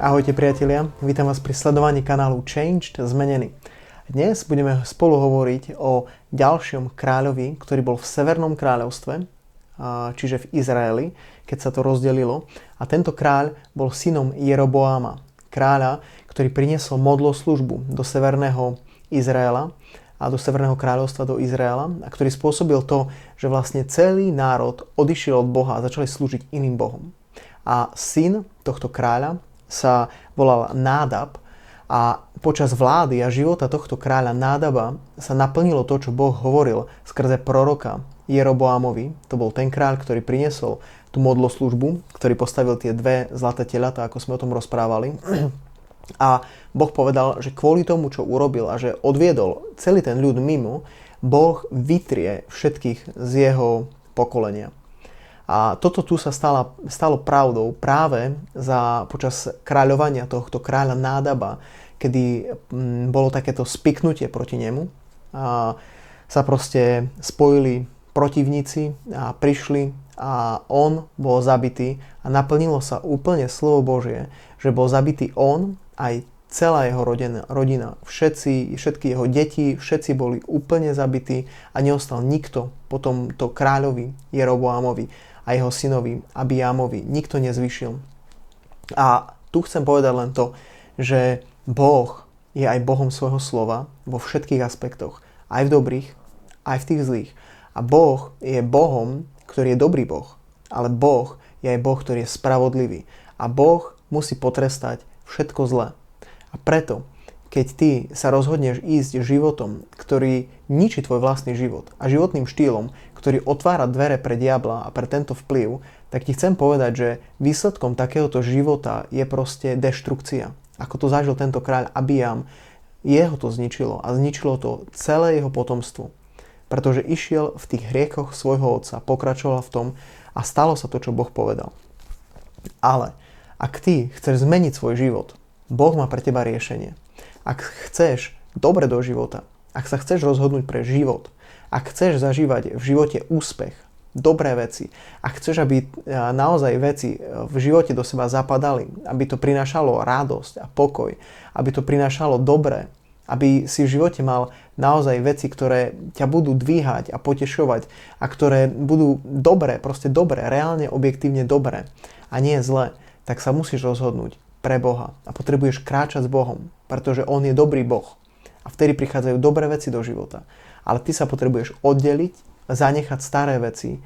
Ahojte priatelia, vítam vás pri sledovaní kanálu Changed Zmenený. Dnes budeme spolu hovoriť o ďalšom kráľovi, ktorý bol v Severnom kráľovstve, čiže v Izraeli, keď sa to rozdelilo. A tento kráľ bol synom Jeroboáma, kráľa, ktorý priniesol službu do Severného Izraela a do Severného kráľovstva do Izraela a ktorý spôsobil to, že vlastne celý národ odišiel od Boha a začali slúžiť iným bohom. A syn tohto kráľa, sa volal Nádab a počas vlády a života tohto kráľa Nádaba sa naplnilo to, čo Boh hovoril skrze proroka Jeroboamovi. To bol ten kráľ, ktorý priniesol tú modloslužbu, ktorý postavil tie dve zlaté telatá, ako sme o tom rozprávali. A Boh povedal, že kvôli tomu, čo urobil a že odviedol celý ten ľud mimo, Boh vytrie všetkých z jeho pokolenia. A toto tu sa stala, stalo pravdou práve za, počas kráľovania tohto kráľa Nádaba, kedy mm, bolo takéto spiknutie proti nemu. A sa proste spojili protivníci a prišli a on bol zabitý a naplnilo sa úplne slovo Božie, že bol zabitý on aj celá jeho rodina, rodina všetci, všetky jeho deti, všetci boli úplne zabití a neostal nikto po tomto kráľovi Jeroboamovi a jeho synovi Abiamovi. Nikto nezvyšil. A tu chcem povedať len to, že Boh je aj Bohom svojho slova vo všetkých aspektoch. Aj v dobrých, aj v tých zlých. A Boh je Bohom, ktorý je dobrý Boh. Ale Boh je aj Boh, ktorý je spravodlivý. A Boh musí potrestať všetko zlé. A preto, keď ty sa rozhodneš ísť životom, ktorý ničí tvoj vlastný život a životným štýlom, ktorý otvára dvere pre diabla a pre tento vplyv, tak ti chcem povedať, že výsledkom takéhoto života je proste deštrukcia. Ako to zažil tento kráľ Abiam, jeho to zničilo a zničilo to celé jeho potomstvo. Pretože išiel v tých hriekoch svojho otca, pokračoval v tom a stalo sa to, čo Boh povedal. Ale ak ty chceš zmeniť svoj život, Boh má pre teba riešenie. Ak chceš dobre do života, ak sa chceš rozhodnúť pre život, ak chceš zažívať v živote úspech, dobré veci, ak chceš, aby e, naozaj veci e, v živote do seba zapadali, aby to prinášalo radosť a pokoj, aby to prinášalo dobré, aby si v živote mal naozaj veci, ktoré ťa budú dvíhať a potešovať a ktoré budú dobré, proste dobré, reálne, objektívne dobré a nie zlé, tak sa musíš rozhodnúť pre Boha a potrebuješ kráčať s Bohom, pretože On je dobrý Boh a vtedy prichádzajú dobré veci do života ale ty sa potrebuješ oddeliť, zanechať staré veci.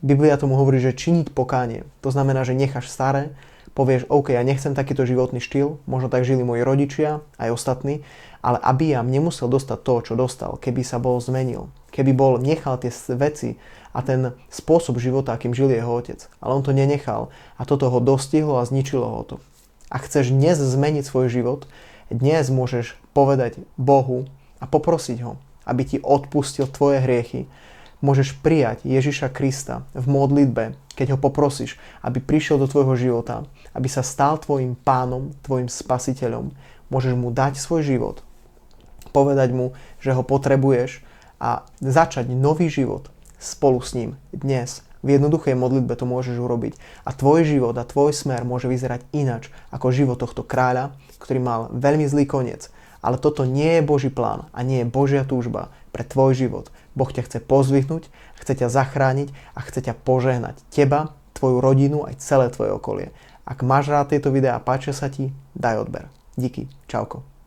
Biblia tomu hovorí, že činiť pokánie. To znamená, že necháš staré, povieš, OK, ja nechcem takýto životný štýl, možno tak žili moji rodičia, aj ostatní, ale aby ja nemusel dostať to, čo dostal, keby sa bol zmenil, keby bol nechal tie veci a ten spôsob života, akým žil jeho otec. Ale on to nenechal a toto ho dostihlo a zničilo ho to. Ak chceš dnes zmeniť svoj život, dnes môžeš povedať Bohu a poprosiť ho, aby ti odpustil tvoje hriechy. Môžeš prijať Ježiša Krista v modlitbe, keď ho poprosíš, aby prišiel do tvojho života, aby sa stal tvojim pánom, tvojim spasiteľom. Môžeš mu dať svoj život, povedať mu, že ho potrebuješ a začať nový život spolu s ním dnes. V jednoduchej modlitbe to môžeš urobiť. A tvoj život a tvoj smer môže vyzerať inač ako život tohto kráľa, ktorý mal veľmi zlý koniec ale toto nie je Boží plán a nie je Božia túžba pre tvoj život. Boh ťa chce pozvihnúť, chce ťa zachrániť a chce ťa požehnať. Teba, tvoju rodinu aj celé tvoje okolie. Ak máš rád tieto videá a páčia sa ti, daj odber. Díky. Čauko.